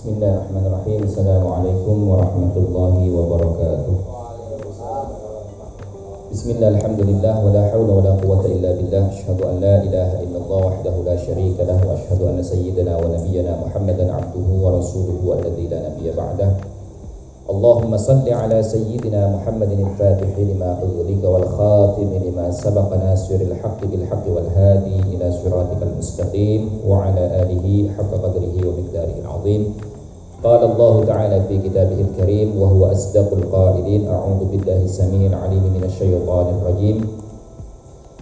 بسم الله الرحمن الرحيم السلام عليكم ورحمة الله وبركاته بسم الله الحمد لله ولا حول ولا قوة إلا بالله أشهد أن لا إله إلا الله وحده لا شريك له وأشهد أن سيدنا ونبينا محمدا عبده ورسوله الذي لا نبي بعده اللهم صل على سيدنا محمد الفاتح لما أغلق والخاتم لما سبق ناصر الحق بالحق والهادي إلى صراطك المستقيم وعلى آله حق قدره ومقداره العظيم قال الله تعالى في كتابه الكريم وهو أصدق القائلين أعوذ بالله السميع العليم من الشيطان الرجيم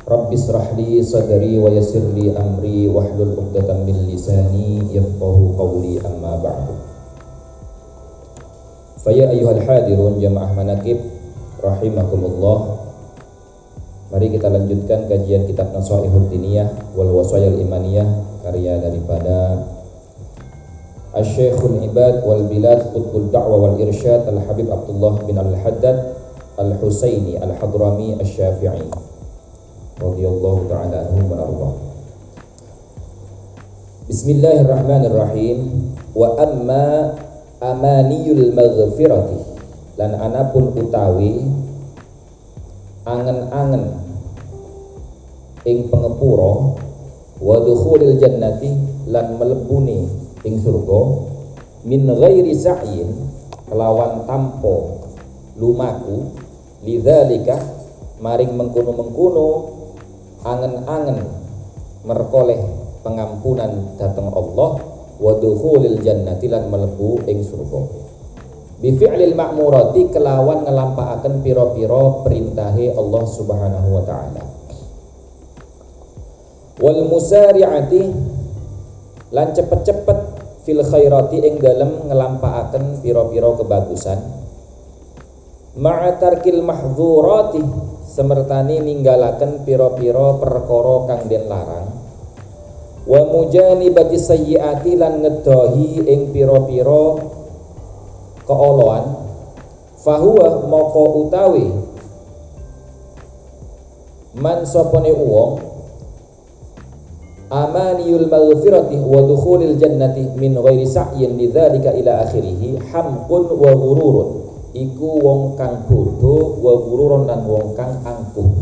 رب اشرح لي صدري ويسر لي أمري واحلل عقدة من لساني يفقه قولي أما بعد فيا أيها الحاضرون جماعة مناكب رحمكم الله Mari kita lanjutkan kajian kitab Nasaihud Diniyah wal Wasayil Imaniyah karya daripada Asy-Syekhul Ibad wal Bilad Qutbul Da'wa wal Irsyad Al-Habib Abdullah bin Al-Haddad Al-Husaini Al-Hadrami Asy-Syafi'i radhiyallahu taala anhu wa arwah Bismillahirrahmanirrahim wa amma amaniyul maghfirati lan anapun utawi angen-angen ing pengepura wa dukhulil jannati lan melebuni ing surga min ghairi sa'yin kelawan tampo lumaku lidzalika maring mengkono-mengkono angen-angen merkoleh pengampunan datang Allah wa dukhulil jannati lan melebu ing surga. Bi fi'lil ma'murati kelawan ngelampakaken pira-pira perintahe Allah Subhanahu wa taala. Wal musari'ati lan cepet-cepet fil khairati ing dalem ngelampakaken pira-pira kebagusan. Ma'atarkil mahdzurati semertani ninggalaken pira-pira perkara kang den larang. Wa mujanibati sayyiati lan ngedohi ing pira-pira keoloan. Fahuwa moko utawi man sopone uwong amaniyul maghfirati wa dukhulil jannati min ghairi sa'yin lidzalika ila akhirih hamqun wa ghururun. Iku wong kang bodho wa ghururun lan wong kang angkuh.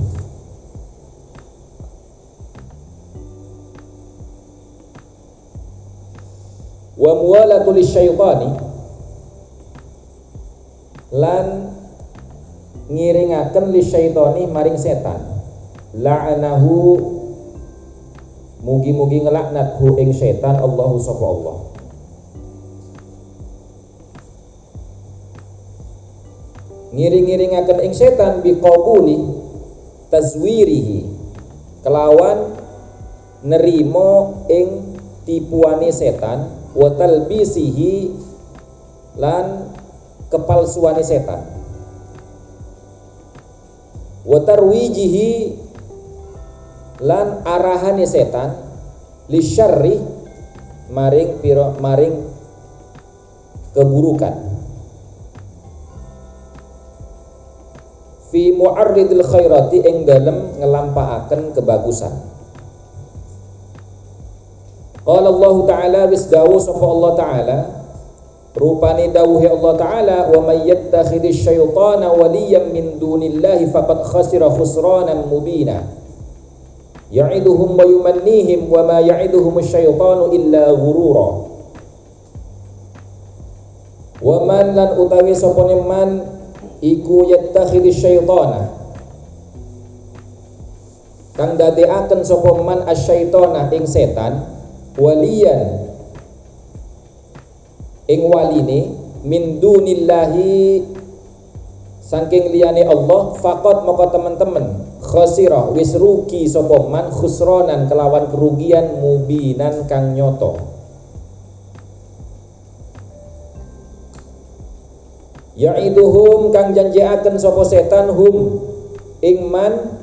Wa muwalatul syaitani lan ngiringaken li syaitani maring setan. La'anahu mugi-mugi ngelaknat hu ing setan Allahu sapa Allah. Ngiring-ngiringaken ing setan biqabuli tazwirihi kelawan nerimo ing tipuane setan wa talbisihi lan kepalsuane setan. Wa tarwijihi lan arahane setan li syarri maring piro maring keburukan. Fi mu'arridil khairati ing dalem ngelampaaken kebagusan. Qala Allah Ta'ala wis dawu sapa Allah Ta'ala rupane dawuhe Allah taala wa may yattakhidhish syaitana waliyan min dunillahi faqad khasira khusranan mubina ya'iduhum wa yumannihim wa ma ya'iduhum syaitanu illa ghurura. Wa man lan utawi sapa man iku yattakhidhish syaitana. Kang dadeaken sapa man asyaitana ing setan waliyan ing waline min dunillahi saking liyane Allah faqat maka teman-teman khasirah wis rugi sapa man khusranan kelawan kerugian mubinan kang nyoto Ya'iduhum kang janjiaken sapa setan hum ing man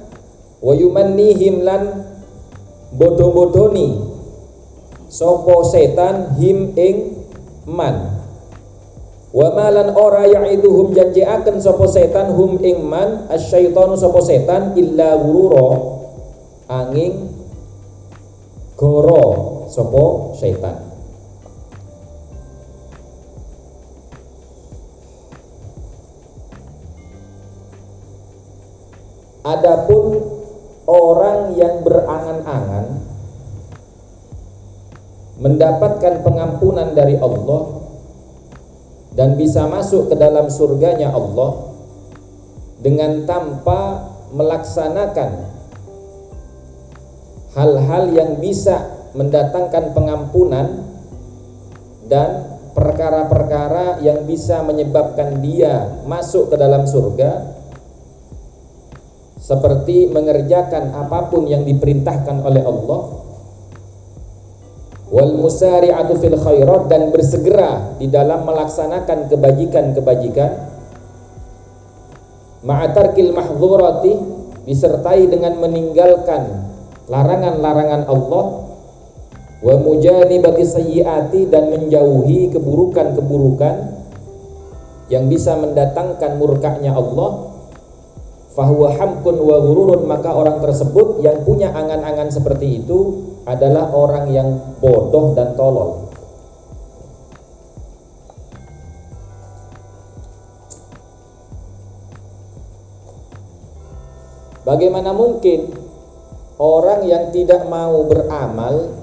wa yumannihim lan bodho-bodhoni sapa setan him ing man wa malan ora ya'iduhum janji akan sopo setan hum ingman asyaitonu sopo setan illa gururo angin goro sopo setan. Adapun orang yang berangan-angan mendapatkan pengampunan dari Allah dan bisa masuk ke dalam surganya Allah dengan tanpa melaksanakan hal-hal yang bisa mendatangkan pengampunan dan perkara-perkara yang bisa menyebabkan dia masuk ke dalam surga seperti mengerjakan apa pun yang diperintahkan oleh Allah wal musari'atu fil khairat dan bersegera di dalam melaksanakan kebajikan-kebajikan. Ma'atarkil mahdzurati disertai dengan meninggalkan larangan-larangan Allah. Wa mujanibati sayyiati dan menjauhi keburukan-keburukan yang bisa mendatangkan murkanya Allah. Fahuwa hamkun wa maka orang tersebut yang punya angan-angan seperti itu adalah orang yang bodoh dan tolol. Bagaimana mungkin orang yang tidak mau beramal,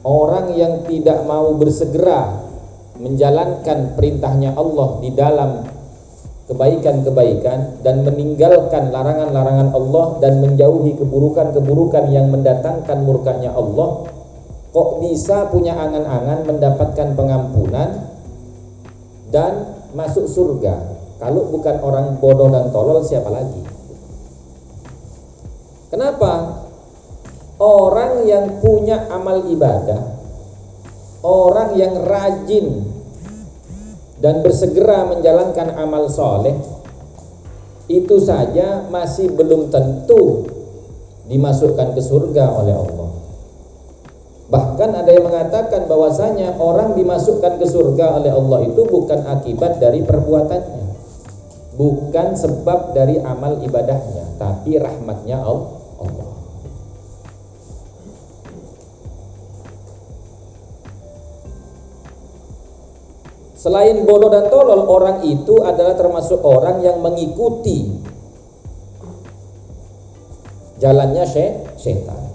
orang yang tidak mau bersegera menjalankan perintahnya Allah di dalam kebaikan-kebaikan dan meninggalkan larangan-larangan Allah dan menjauhi keburukan-keburukan yang mendatangkan murkanya Allah kok bisa punya angan-angan mendapatkan pengampunan dan masuk surga? Kalau bukan orang bodoh dan tolol siapa lagi? Kenapa? Orang yang punya amal ibadah, orang yang rajin dan bersegera menjalankan amal soleh, itu saja masih belum tentu dimasukkan ke surga oleh Allah. Bahkan ada yang mengatakan bahwasanya orang dimasukkan ke surga oleh Allah itu bukan akibat dari perbuatannya, bukan sebab dari amal ibadahnya, tapi rahmatnya Allah. Selain bodoh dan tolol, orang itu adalah termasuk orang yang mengikuti jalannya setan.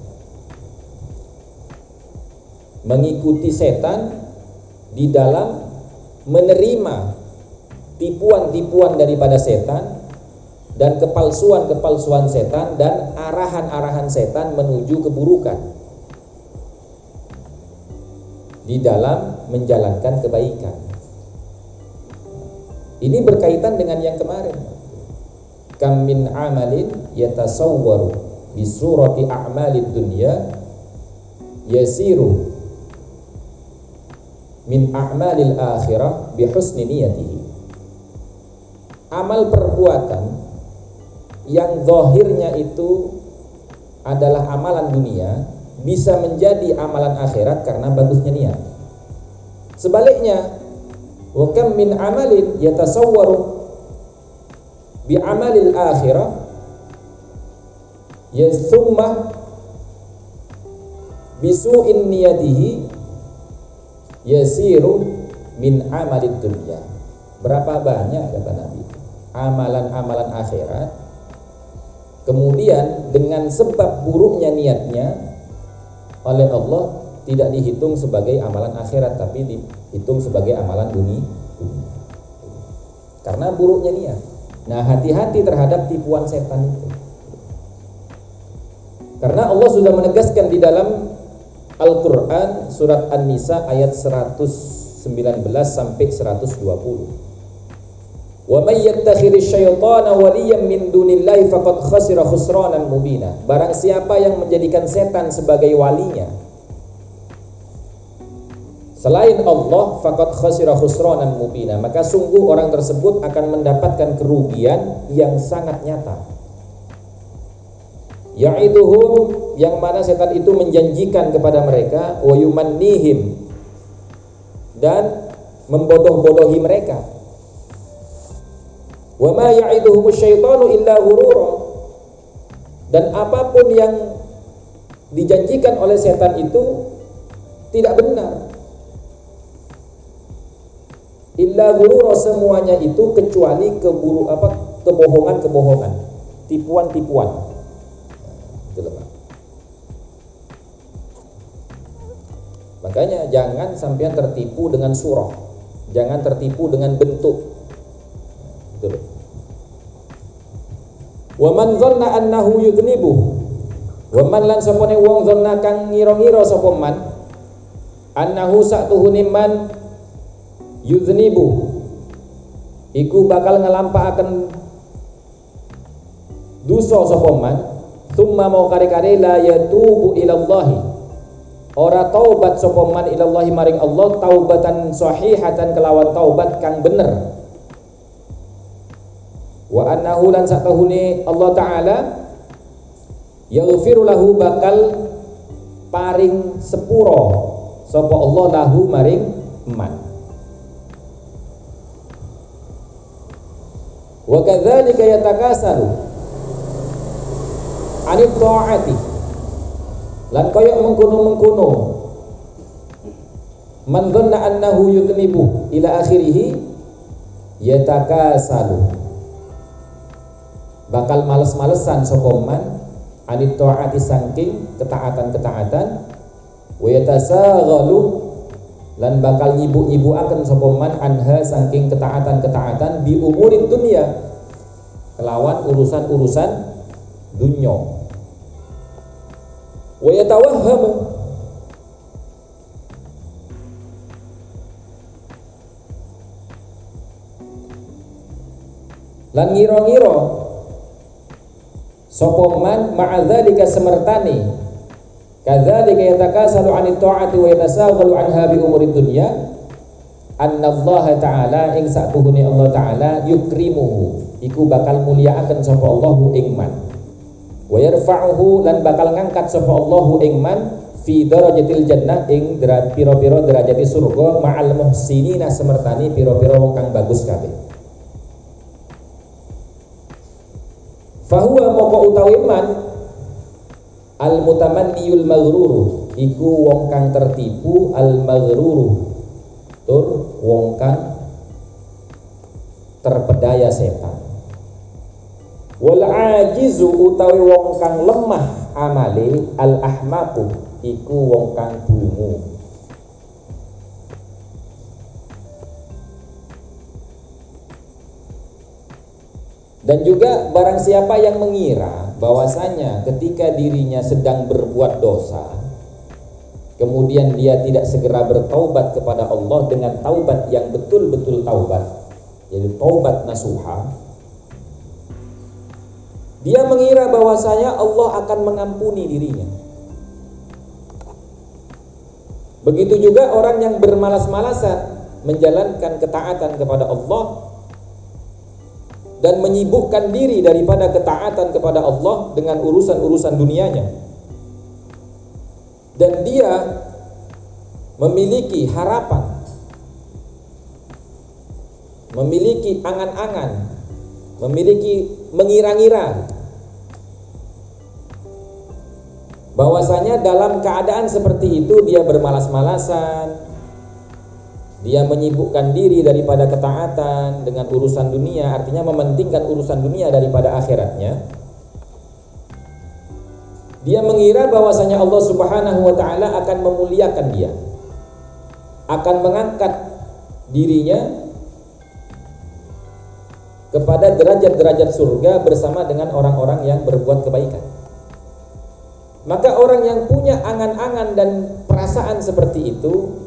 Mengikuti setan di dalam menerima tipuan-tipuan daripada setan dan kepalsuan-kepalsuan setan dan arahan-arahan setan menuju keburukan di dalam menjalankan kebaikan. Ini berkaitan dengan yang kemarin. Kam min amalin yatasawwaru bi surati a'malid dunya yasiru min a'malil akhirah bi husni niyatihi. Amal perbuatan yang zahirnya itu adalah amalan dunia bisa menjadi amalan akhirat karena bagusnya niat. Sebaliknya, wa kam min amalin yatasawwaru bi amalil akhirah ya thumma bisu'in niyatihi yasiru min amalid dunya. Berapa banyak kata Nabi? Amalan-amalan akhirat. Kemudian dengan sebab buruknya niatnya oleh Allah tidak dihitung sebagai amalan akhirat tapi dihitung sebagai amalan dunia. Karena buruknya niat nah hati-hati terhadap tipuan setan itu. Karena Allah sudah menegaskan di dalam Al-Quran surat An-Nisa ayat 119 sampai 120 Wa may yattakhidhi syaitana waliyan min dunillahi faqad khasira khusranan mubina. Barang siapa yang menjadikan setan sebagai walinya, Selain Allah fakat khasira khusranan mubina Maka sungguh orang tersebut akan mendapatkan kerugian yang sangat nyata Ya'iduhum yang mana setan itu menjanjikan kepada mereka wa yumannihim dan membodoh-bodohi mereka. Wa ma ya'iduhum syaitanu illa ghurura. Dan apa pun yang dijanjikan oleh setan itu tidak benar illa gurur semuanya itu kecuali keburu apa kebohongan-kebohongan tipuan-tipuan. Itu. Makanya jangan sampai tertipu dengan surah. Jangan tertipu dengan bentuk. Itu loh. Wa man dhanna annahu yudhnibu. Wa man lan sapane wong dhanna kang ngira-ngira sapa man annahu sa'tuhune man yudhnibu iku bakal ngelampakaken dosa sapa man? Thumma mau kare-kare la yatubu ilallahi. Ora taubat sapa man ilallahi maring Allah taubatan sahihatan kelawan taubat kang bener. Wa annahu lan satahune Allah taala yaghfiru lahu bakal paring sepuro sapa Allah lahu maring man wa kadzalika yatakasalu anit ta'ati. Lan kaya mengkono-mengkono. Man dhanna annahu yudnibu ila akhirih yatakasalu bakal males-malesan sapa man anit ta'ati saking ketaatan-ketaatan. Wa yatasaghalu lan bakal nyibu-nyibu akan sapa man anha saking ketaatan-ketaatan bi umurid dunia kelawan urusan-urusan dunya. Wa yatawahhamu. Lan ngira-ngira sapa man ma'adzalika semertani kadzalika yatakasalu 'anit ta'ati wa yatasaghalu 'anha bi umuri dunya Allah taala ing sakuhune Allah taala yukrimuhu. Iku bakal mulyakaken sapa Allahu ing man. Wa yarfa'uhu lan bakal ngangkat sapa Allahu ing man fi darajatil jannah ing pira-pira derajati surga ma'al muhsinina semertani pira-pira wong kang bagus kabeh. Fahuwa moko utawi man al mutamanniyul maghruru iku wong kang tertipu al maghruru tur wong kang terpedaya setan. Wal ajizu utawi wong kang lemah amale al ahmaqu iku wong kang dungu Dan juga barang siapa yang mengira bahwasanya ketika dirinya sedang berbuat dosa kemudian dia tidak segera bertaubat kepada Allah dengan taubat yang betul-betul taubat yaitu taubat nasuha dia mengira bahwasanya Allah akan mengampuni dirinya. Begitu juga orang yang bermalas-malasan menjalankan ketaatan kepada Allah dan menyibukkan diri daripada ketaatan kepada Allah dengan urusan-urusan dunianya. Dan dia memiliki harapan, memiliki angan-angan, memiliki mengira-ngira bahwasanya dalam keadaan seperti itu dia bermalas-malasan, dia menyibukkan diri daripada ketaatan dengan urusan dunia, artinya mementingkan urusan dunia daripada akhiratnya. Dia mengira bahwasanya Allah Subhanahu wa taala akan memuliakan dia. Akan mengangkat dirinya kepada derajat-derajat surga bersama dengan orang-orang yang berbuat kebaikan. Maka orang yang punya angan-angan dan perasaan seperti itu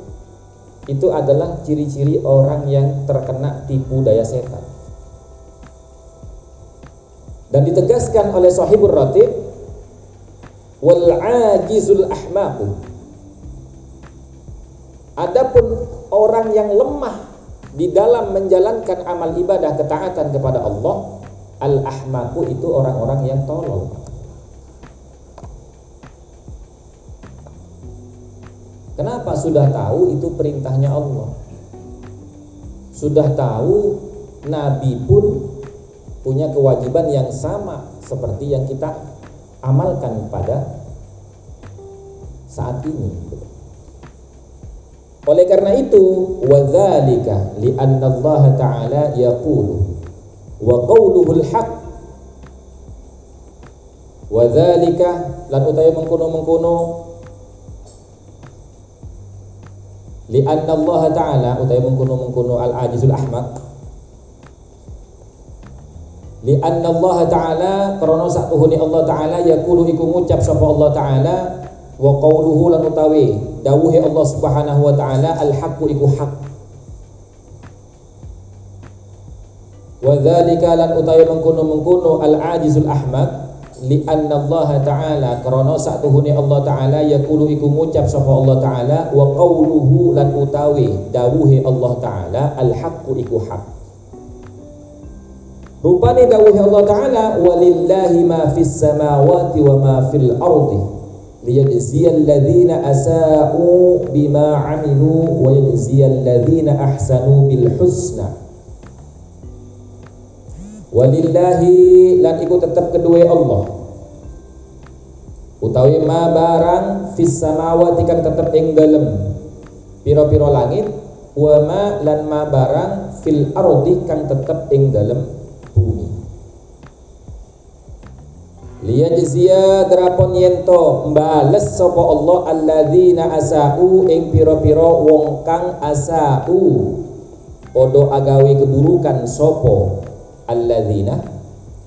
itu adalah ciri-ciri orang yang terkena tipu daya setan. Dan ditegaskan oleh sahibur ratib wal ajizul ahmaqu. Adapun orang yang lemah di dalam menjalankan amal ibadah ketaatan kepada Allah, al ahmaqu itu orang-orang yang tolol. Kenapa sudah tahu itu perintahnya Allah? Sudah tahu Nabi pun punya kewajiban yang sama seperti yang kita amalkan pada saat ini. Oleh karena itu, wadzalika li'anna Allah Ta'ala yaqulu wa qawluhul haq wa dzalika lan utawi mengkono-mengkono li anna Allah taala utawi mengkono-mengkono al ajizul ahmad li anna Allah taala krana sak tuhune Allah taala yaqulu iku ngucap sapa Allah taala wa qawluhu lan utawi dawuhe Allah subhanahu wa taala al haqqu iku haq wa dzalika lan utawi mengkono-mengkono al ajizul ahmad li anna Allah taala karena sak tuhune Allah taala yaqulu iku ngucap sapa Allah taala wa qauluhu lan utawi dawuhe Allah taala al haqqu iku hak rupane dawuhe Allah taala walillahi ma fis samawati wa ma fil ardi liyajziyal ladzina asa'u bima 'amilu wa yajziyal ladzina ahsanu bil husna walillahi lan iku tetap kedua Allah. Utawi ma barang fis samawati kang tetep ing dalem pira-pira langit wa ma lan ma barang fil ardi kang tetep ing dalem bumi. Liyajziya drapon yento mbales sapa Allah alladzina asau ing pira-pira wong kang asau. Podo agawe keburukan sapa alladzina.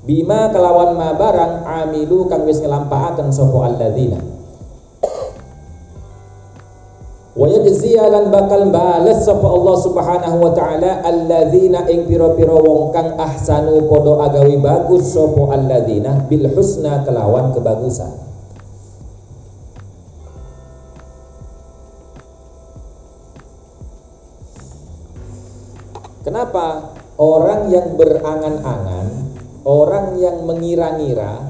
Bima kelawan ma barang amilu kang wis ngelampaaken sapa alladzina. Wa yajziya lan bakal bales sapa Allah Subhanahu wa taala alladzina ing pira-pira wong kang ahsanu padha agawe bagus sapa alladzina bil husna kelawan kebagusan. Kenapa orang yang berangan-angan, orang yang mengira-ngira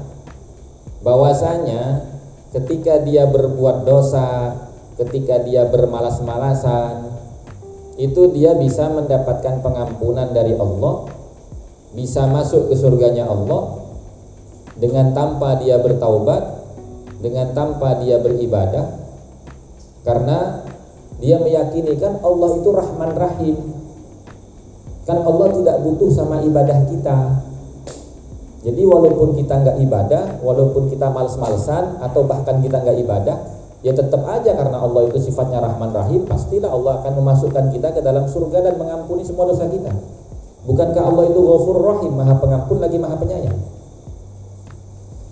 bahwasanya ketika dia berbuat dosa, ketika dia bermalas-malasan, itu dia bisa mendapatkan pengampunan dari Allah, bisa masuk ke surganya Allah dengan tanpa dia bertaubat, dengan tanpa dia beribadah, karena dia meyakini kan Allah itu Rahman Rahim, Kan Allah tidak butuh sama ibadah kita. Jadi walaupun kita nggak ibadah, walaupun kita males-malesan atau bahkan kita nggak ibadah, ya tetap aja karena Allah itu sifatnya Rahman Rahim, pastilah Allah akan memasukkan kita ke dalam surga dan mengampuni semua dosa kita. Bukankah Allah itu Ghafur Rahim, Maha Pengampun lagi Maha Penyayang?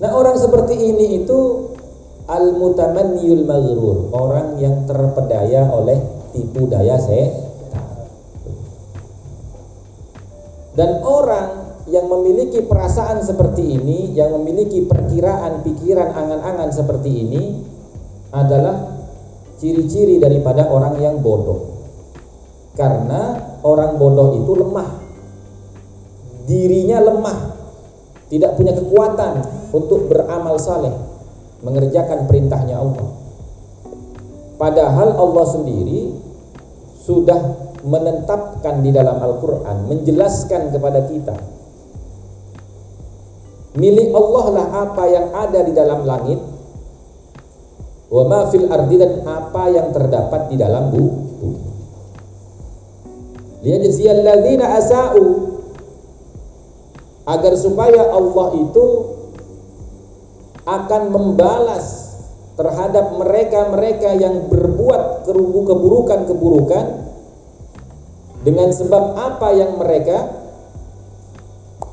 Nah, orang seperti ini itu al-mutamanniyul maghrur, orang yang terpedaya oleh tipu daya saya Dan orang yang memiliki perasaan seperti ini, yang memiliki perkiraan, pikiran, angan-angan seperti ini adalah ciri-ciri daripada orang yang bodoh. Karena orang bodoh itu lemah. Dirinya lemah. Tidak punya kekuatan untuk beramal saleh, mengerjakan perintahnya Allah. Padahal Allah sendiri sudah menetapkan di dalam Al-Quran menjelaskan kepada kita. Milik Allah lah apa yang ada di dalam langit. Wa ma fil ardi dan apa yang terdapat di dalam bumi. Liyajziyal ladzina asa'u. Agar supaya Allah itu akan membalas terhadap mereka-mereka yang berbuat keburukan-keburukan dengan sebab apa yang mereka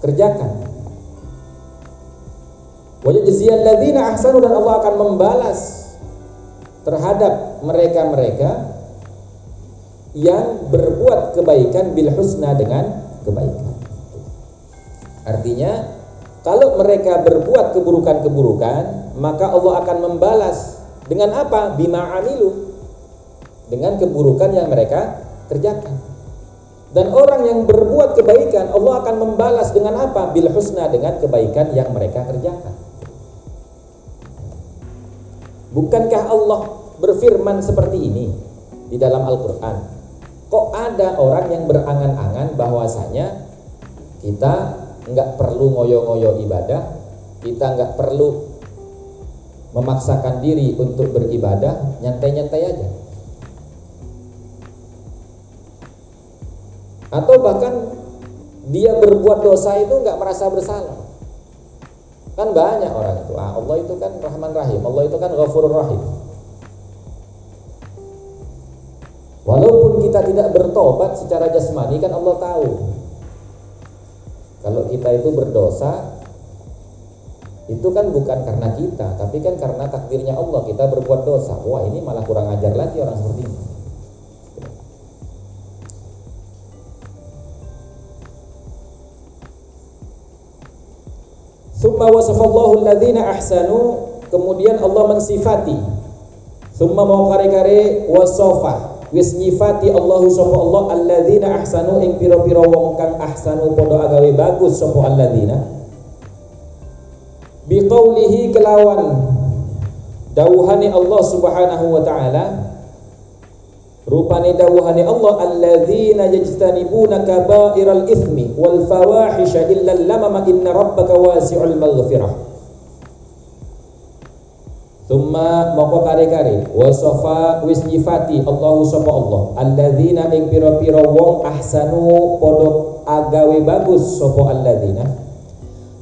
kerjakan. Wajah jaziyal ladzina ahsanu dan Allah akan membalas terhadap mereka-mereka yang berbuat kebaikan bil husna dengan kebaikan. Artinya, kalau mereka berbuat keburukan-keburukan, maka Allah akan membalas dengan apa? Bima amilu. Dengan keburukan yang mereka kerjakan. Dan orang yang berbuat kebaikan Allah akan membalas dengan apa? Bil husna dengan kebaikan yang mereka kerjakan. Bukankah Allah berfirman seperti ini di dalam Al-Qur'an? Kok ada orang yang berangan-angan bahwasanya kita nggak perlu ngoyo-ngoyo ibadah, kita nggak perlu memaksakan diri untuk beribadah, nyantai-nyantai aja. Atau bahkan dia berbuat dosa itu nggak merasa bersalah Kan banyak orang itu. Ah, Allah itu kan Rahman Rahim, Allah itu kan Ghafurur Rahim. Walaupun kita tidak bertobat secara jasmani kan Allah tahu. Kalau kita itu berdosa itu kan bukan karena kita, tapi kan karena takdirnya Allah kita berbuat dosa. Wah, ini malah kurang ajar lagi orang seperti ini. Summa wasafallahu alladhina ahsanu? Kemudian Allah mensifati. Summa mau kare-kare wasofa Wis nyifati Allahu sapa Allah alladzina ahsanu. Ing pira-pira wong kang ahsanu padha agawe bagus sapa alladzina biqaulihi kelawan. Dawuhane Allah Subhanahu wa taala Rupane dawuhane Allah alladzina yajtanibuna kaba'iral ithmi wal fawahisha illa lamama inna rabbaka wasi'ul maghfirah. Thumma moko kare-kare wasafa wis nyifati Allah sapa Allah alladzina ing pira-pira wong ahsanu padha agawe bagus sapa alladzina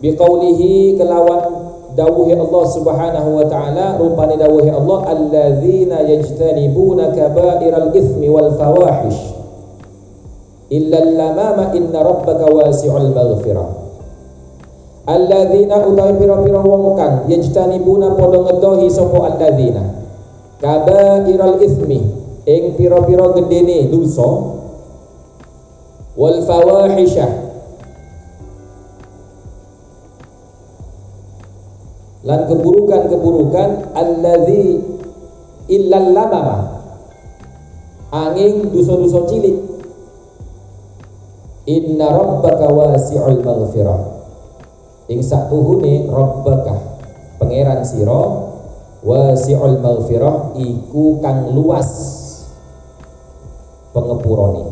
biqaulihi kelawan dawuhi Allah Subhanahu wa taala rupane dawuhi Allah alladzina yajtanibuna kaba'iral ithmi wal fawahish illa lamama inna rabbaka wasi'ul maghfirah. Alladzina utawi pira-pira wong kang yajtanibuna padha ngedohi sapa alladzina kaba'iral ithmi ing pira-pira gedene dosa. Wal fawahishah lan keburukan-keburukan alladzi illal lamama. Angin dosa-dosa cilik. Inna rabbaka wasi'ul maghfirah. Ing sakuhune rabbaka pangeran sira wasi'ul maghfirah iku kang luas pengepurane.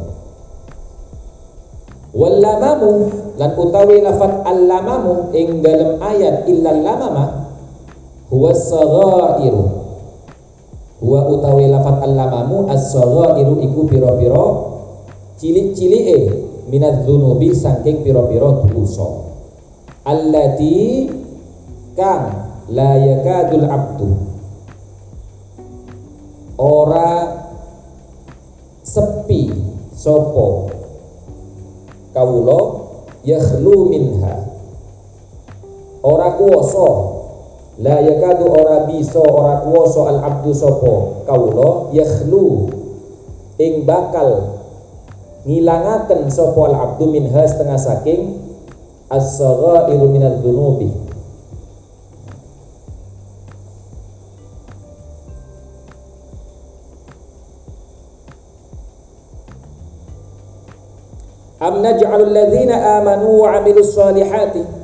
Wallamamu lan utawi lafat allamamu ing dalam ayat illal lamama huwa saghairu. Huwa utawi lafat allamamu as-saghairu iku pira-pira cilik-cilike minadz dzunubi saking pira-pira dosa. Allati kang la yakadul abdu. Ora sepi sopo kawula yakhlu minha. Ora kuwasa la yakadu ora bisa ora kuwasa al abdu sapa kawula yakhlu. Ing bakal ngilangaken sapa al abdu minha setengah saking as-saghairu minadz dzunubi am naj'alul ladzina amanu wa 'amilus solihati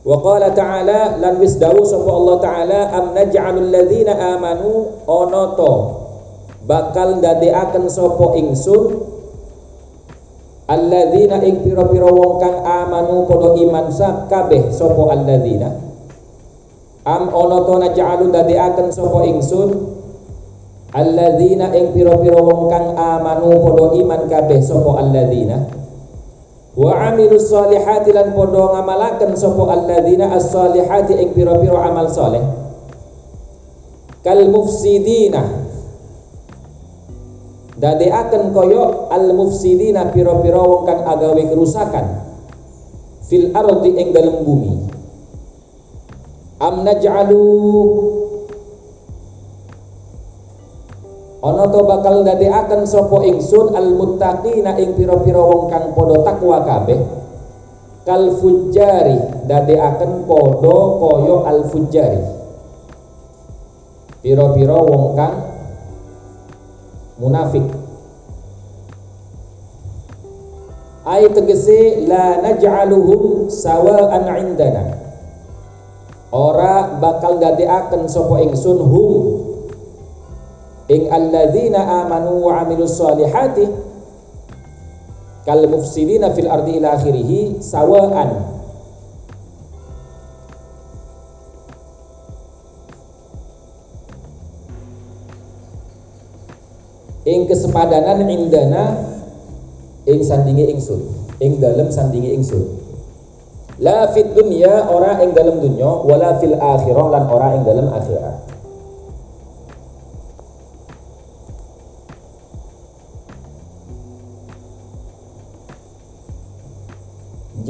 Wa qala ta'ala lan wis dawuh sapa Allah taala am naj'alul ladzina amanu ana to bakal ndadekaken sapa ingsun alladzina ing pira-pira wong kang amanu padha iman sak kabeh sapa alladzina am ana to naj'alul ndadekaken sapa ingsun alladzina ing pira-pira wong kang amanu padha iman kabeh sapa alladzina? Wa amilus solihati lan podo ngamalaken sapa alladzina as-solihati ing pira-pira amal soleh kal mufsidina akan koyo al mufsidina pira-pira wong kang agawe kerusakan. Fil ardi ing dalem bumi. Am naj'alu ana to bakal akan sapa ingsun al muttaqina ing pira-pira wong kang padha takwa kabeh. Kal fujjari akan padha kaya al fujjari pira-pira wong kang munafik. Ay tegese la naj'aluhum sawa'an indana. Ora bakal akan sapa ingsun hum ing alladzina amanu wa amilus solihati kal mufsidina fil ardi ila akhirih sawaan ing kesepadanan indana ing sandingi ingsun ing dalem sandingi ingsun La fit dunya ora ing dalam dunya wala fil akhirah lan ora ing dalam akhirat.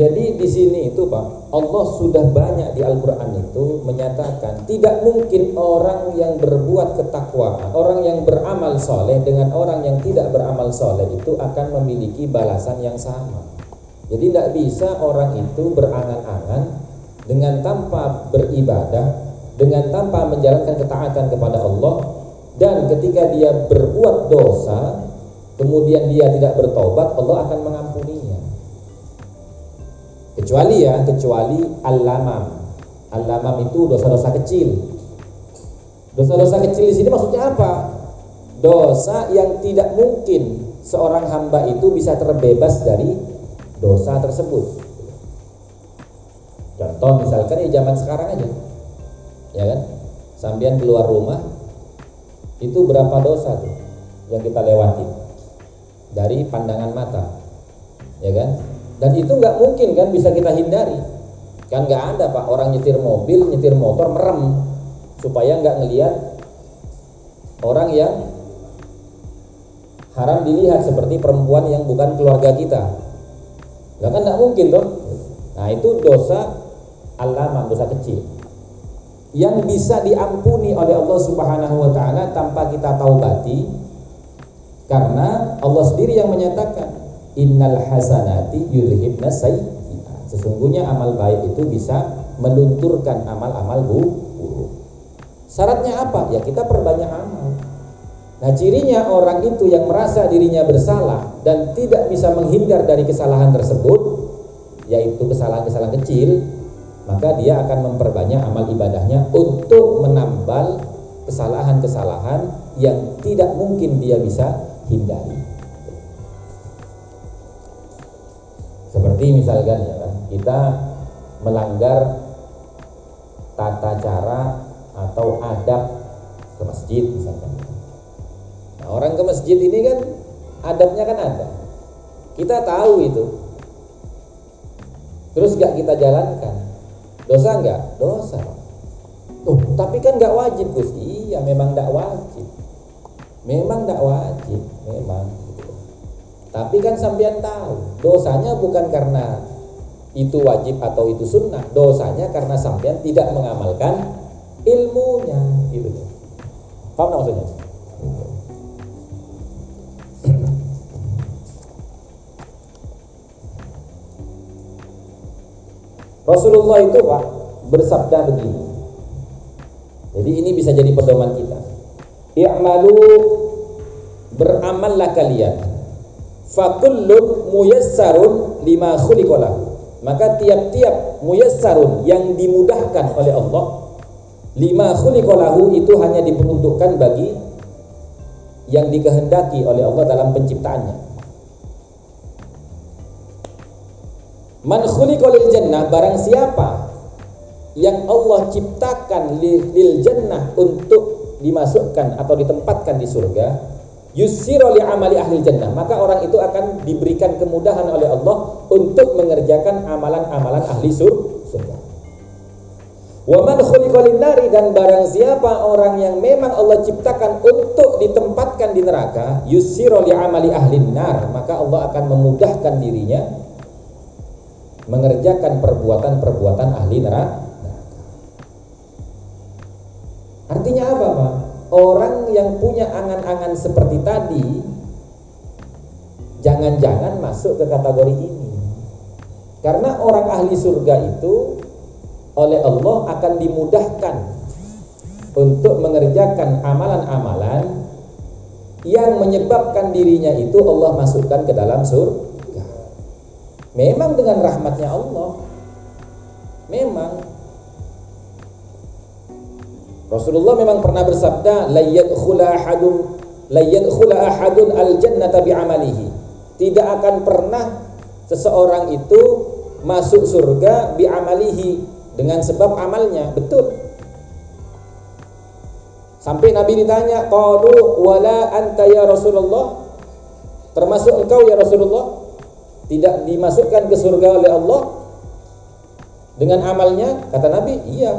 Jadi di sini itu Pak, Allah sudah banyak di Al-Qur'an itu menyatakan tidak mungkin orang yang berbuat ketakwaan, orang yang beramal soleh dengan orang yang tidak beramal soleh itu akan memiliki balasan yang sama. Jadi tidak bisa orang itu berangan-angan dengan tanpa beribadah, dengan tanpa menjalankan ketaatan kepada Allah dan ketika dia berbuat dosa, kemudian dia tidak bertobat, Allah akan mengampuninya. Kecuali ya, kecuali al-lamam. Al-lamam itu dosa-dosa kecil. Dosa-dosa kecil di sini maksudnya apa? Dosa yang tidak mungkin seorang hamba itu bisa terbebas dari dosa tersebut. Contoh misalkan ya zaman sekarang aja. Ya kan? Sambian keluar rumah itu berapa dosa tuh yang kita lewati dari pandangan mata. Ya kan? Dan itu nggak mungkin kan bisa kita hindari. Kan nggak ada pak orang nyetir mobil, nyetir motor merem supaya nggak ngelihat orang yang haram dilihat seperti perempuan yang bukan keluarga kita. Nggak kan nggak mungkin dong. Nah itu dosa alam, dosa kecil yang bisa diampuni oleh Allah Subhanahu wa taala tanpa kita taubati karena Allah sendiri yang menyatakan innal hasanati yudhibna sayyi'at. Sesungguhnya amal baik itu bisa melunturkan amal-amal buruk. Syaratnya apa? Ya kita perbanyak amal. Nah cirinya orang itu yang merasa dirinya bersalah dan tidak bisa menghindar dari kesalahan tersebut, yaitu kesalahan-kesalahan kecil, maka dia akan memperbanyak amal ibadahnya untuk menambal kesalahan-kesalahan yang tidak mungkin dia bisa hindari. Seperti misalkan ya kan, kita melanggar tata cara atau adab ke masjid misalkan. Nah, orang ke masjid ini kan adabnya kan ada. Kita tahu itu. Terus gak kita jalankan. Dosa nggak? Dosa. Tuh, tapi kan nggak wajib Gus. Iya, memang nggak wajib. Memang nggak wajib, memang. Tapi kan sampean tahu, dosanya bukan karena itu wajib atau itu sunnah, dosanya karena sampean tidak mengamalkan ilmunya, gitu. Paham maksudnya? Rasulullah itu Pak bersabda begini. Jadi ini bisa jadi pedoman kita. I'malu beramallah kalian fakullun muyassarun lima khuliqalahu maka tiap-tiap muyassarun yang dimudahkan oleh Allah lima khuliqalahu itu hanya diperuntukkan bagi yang dikehendaki oleh Allah dalam penciptaannya. Man khuliqalil jannah barang siapa yang Allah ciptakan lil jannah untuk dimasukkan atau ditempatkan di surga yusiro li amali ahli jannah. Maka orang itu akan diberikan kemudahan oleh Allah untuk mengerjakan amalan-amalan ahli surga. Wa man nari dan barang siapa orang yang memang Allah ciptakan untuk ditempatkan di neraka yusiro li amali ahli nar maka Allah akan memudahkan dirinya mengerjakan perbuatan-perbuatan ahli neraka. Artinya apa Pak orang yang punya angan-angan seperti tadi jangan-jangan masuk ke kategori ini. Karena orang ahli surga itu oleh Allah akan dimudahkan untuk mengerjakan amalan-amalan yang menyebabkan dirinya itu Allah masukkan ke dalam surga memang dengan rahmatnya Allah. Memang Rasulullah memang pernah bersabda la yadkhula ahadun la yadkhula ahadun al jannata bi amalihi. Tidak akan pernah seseorang itu masuk surga bi amalihi dengan sebab amalnya. Betul. Sampai Nabi ditanya, "Qalu wala anta ya Rasulullah?" Termasuk engkau ya Rasulullah? Tidak dimasukkan ke surga oleh Allah? Dengan amalnya, kata Nabi, iya.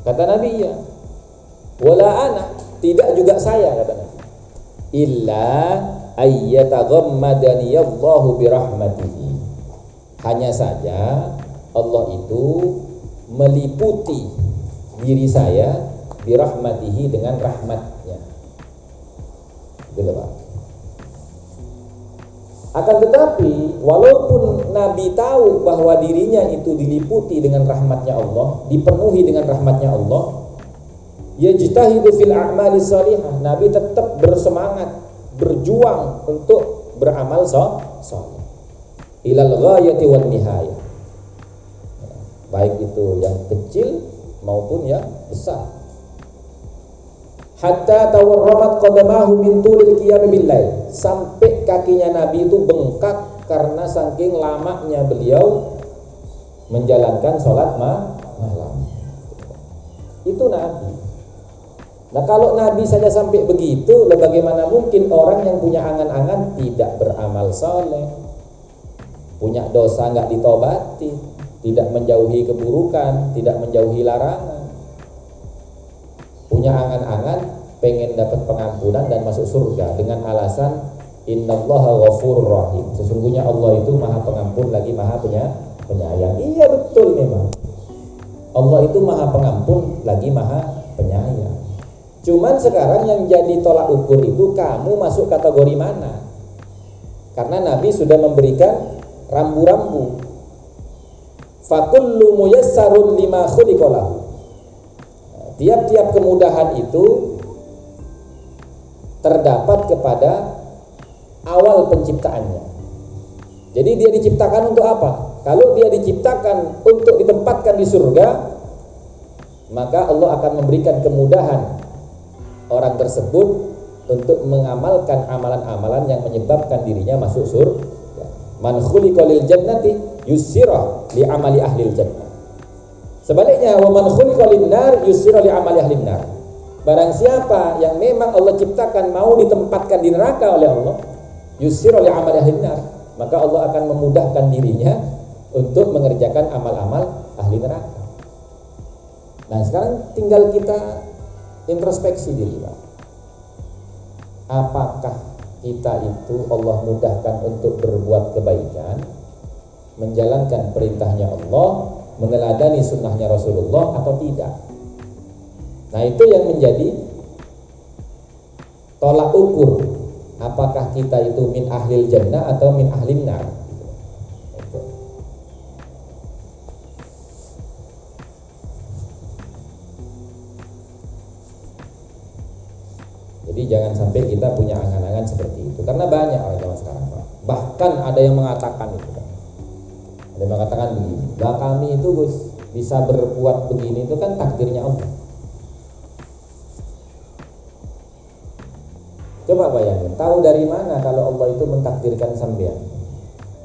Kata Nabi, iya. Wala ana, tidak juga saya, kata Nabi. Illa ayyataghammadani Allahu birahmatihi. Hanya saja Allah itu meliputi diri saya birahmatihi dengan rahmatnya. Gitu Pak. Akan tetapi walaupun Nabi tahu bahwa dirinya itu diliputi dengan rahmatnya Allah, dipenuhi dengan rahmatnya Allah, yajtahidu fil a'mali salihah. Nabi tetap bersemangat, berjuang untuk beramal saleh. Ilal ghayati wan nihayah. Baik itu yang kecil maupun yang besar hatta tawarramat qadamahu min tulil qiyam billail sampai kakinya Nabi itu bengkak karena saking lamanya beliau menjalankan sholat malam. Itu Nabi. Nah kalau Nabi saja sampai begitu bagaimana mungkin orang yang punya angan-angan tidak beramal soleh? Punya dosa nggak ditobati? Tidak menjauhi keburukan tidak menjauhi larangan punya angan-angan pengen dapat pengampunan dan masuk surga dengan alasan innallaha ghafurur rahim. Sesungguhnya Allah itu Maha Pengampun lagi Maha Penyayang. Iya betul memang. Allah itu Maha Pengampun lagi Maha Penyayang. Cuman sekarang yang jadi tolak ukur itu kamu masuk kategori mana? Karena Nabi sudah memberikan rambu-rambu. Fakullu muyassarun lima khuliqalahu Tiap-tiap kemudahan itu terdapat kepada awal penciptaannya. Jadi dia diciptakan untuk apa? Kalau dia diciptakan untuk ditempatkan di surga, maka Allah akan memberikan kemudahan orang tersebut untuk mengamalkan amalan-amalan yang menyebabkan dirinya masuk surga. Man khuliqa lil jannati yusira li amali ahli jannah. Sebaliknya, wa man khuliqa linnar yusira li. Barang siapa yang memang Allah ciptakan mau ditempatkan di neraka oleh Allah, ahli nar, maka Allah akan memudahkan dirinya untuk mengerjakan amal-amal ahli neraka. Nah, sekarang tinggal kita introspeksi diri, Pak. Apakah kita itu Allah mudahkan untuk berbuat kebaikan, menjalankan perintahnya Allah, meneladani sunnahnya Rasulullah atau tidak. Nah itu yang menjadi tolak ukur apakah kita itu min ahlil jannah atau min ahlin nar. Jadi jangan sampai kita punya angan-angan seperti itu karena banyak orang zaman sekarang Bahkan ada yang mengatakan itu yang mengatakan begini, bah kami itu Gus bisa berbuat begini itu kan takdirnya Allah. Coba bayangin, tahu dari mana kalau Allah itu mentakdirkan sampean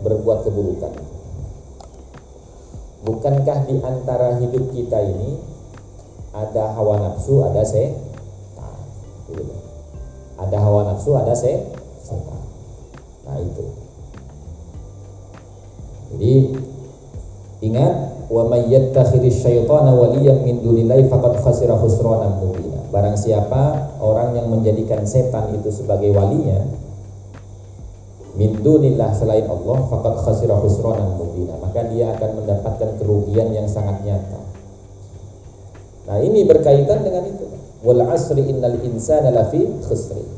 berbuat keburukan? Bukankah di antara hidup kita ini ada hawa nafsu, ada setan? Gitu. Ada hawa nafsu, ada setan. Nah itu. Jadi ingat wa may yattakhidhish syaitana waliyan min dunillahi faqad khasira khusranan mubina. Barang siapa orang yang menjadikan setan itu sebagai walinya min dunillah selain Allah faqad khasira khusranan mubina. Maka dia akan mendapatkan kerugian yang sangat nyata. Nah, ini berkaitan dengan itu. Wal asri innal insana lafi khusri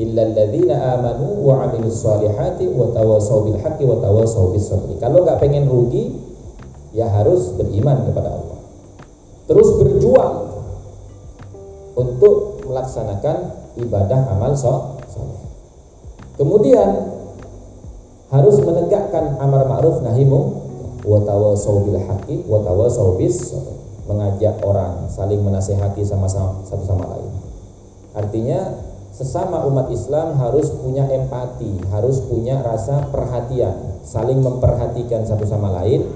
illa alladzina amanu wa amilus solihati wa tawasaw bil haqqi wa tawasaw bis sabri. Kalau nggak pengen rugi, ya harus beriman kepada Allah. Terus berjuang untuk melaksanakan ibadah amal soleh. Kemudian harus menegakkan amar ma'ruf nahi wa tawasaw bil haqqi wa tawasaw bis sabri. Mengajak orang saling menasehati sama-sama satu sama lain. Artinya sesama umat Islam harus punya empati, harus punya rasa perhatian, saling memperhatikan satu sama lain.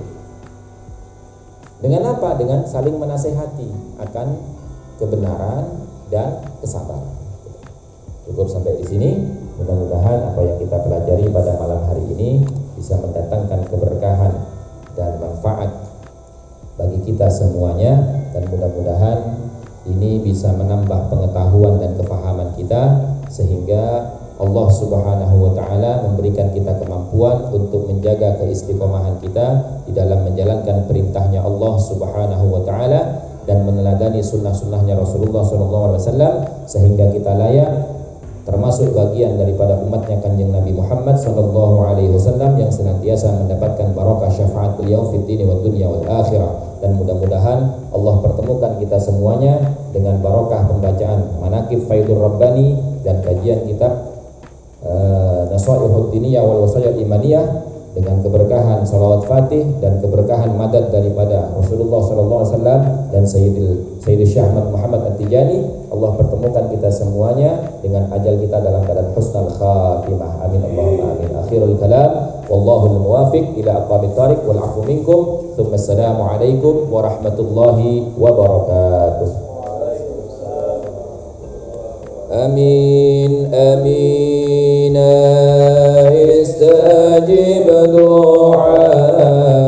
Dengan apa? Dengan saling menasehati akan kebenaran dan kesabaran. Cukup sampai di sini. Mudah-mudahan apa yang kita pelajari pada malam hari ini bisa mendatangkan keberkahan dan manfaat bagi kita semuanya dan mudah-mudahan ini bisa menambah pengetahuan dan kepahaman kita sehingga Allah Subhanahu wa taala memberikan kita kemampuan untuk menjaga keistiqomahan kita di dalam menjalankan perintahnya Allah Subhanahu wa taala dan meneladani sunnah-sunnahnya Rasulullah SAW sehingga kita layak termasuk bagian daripada umatnya kanjeng Nabi Muhammad sallallahu alaihi wasallam yang senantiasa mendapatkan barokah syafaat beliau fid dini wad dunya wal akhirah. Dan mudah-mudahan Allah pertemukan kita semuanya dengan barokah pembacaan manakib Faidur Rabbani dan kajian kitab uh, Nasaihud Diniyah wal Imaniyah dengan keberkahan salawat fatih dan keberkahan madad daripada Rasulullah sallallahu alaihi dengan Sayyidil Sayyidil Syekh Ahmad Muhammad At-Tijani. Allah pertemukan kita semuanya dengan ajal kita dalam keadaan husnal khatimah. Amin. Allahumma amin. Akhirul kalam. Wallahu muwafiq ila aqwamit tariq. Wal afu minkum. Thumma assalamu alaikum warahmatullahi wabarakatuh. Amin. Amin. Istajib doa.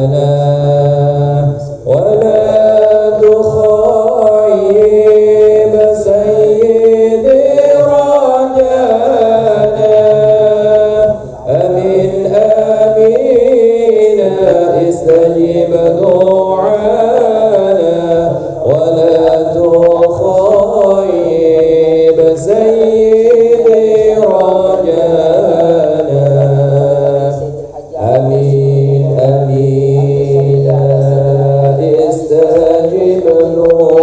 استجب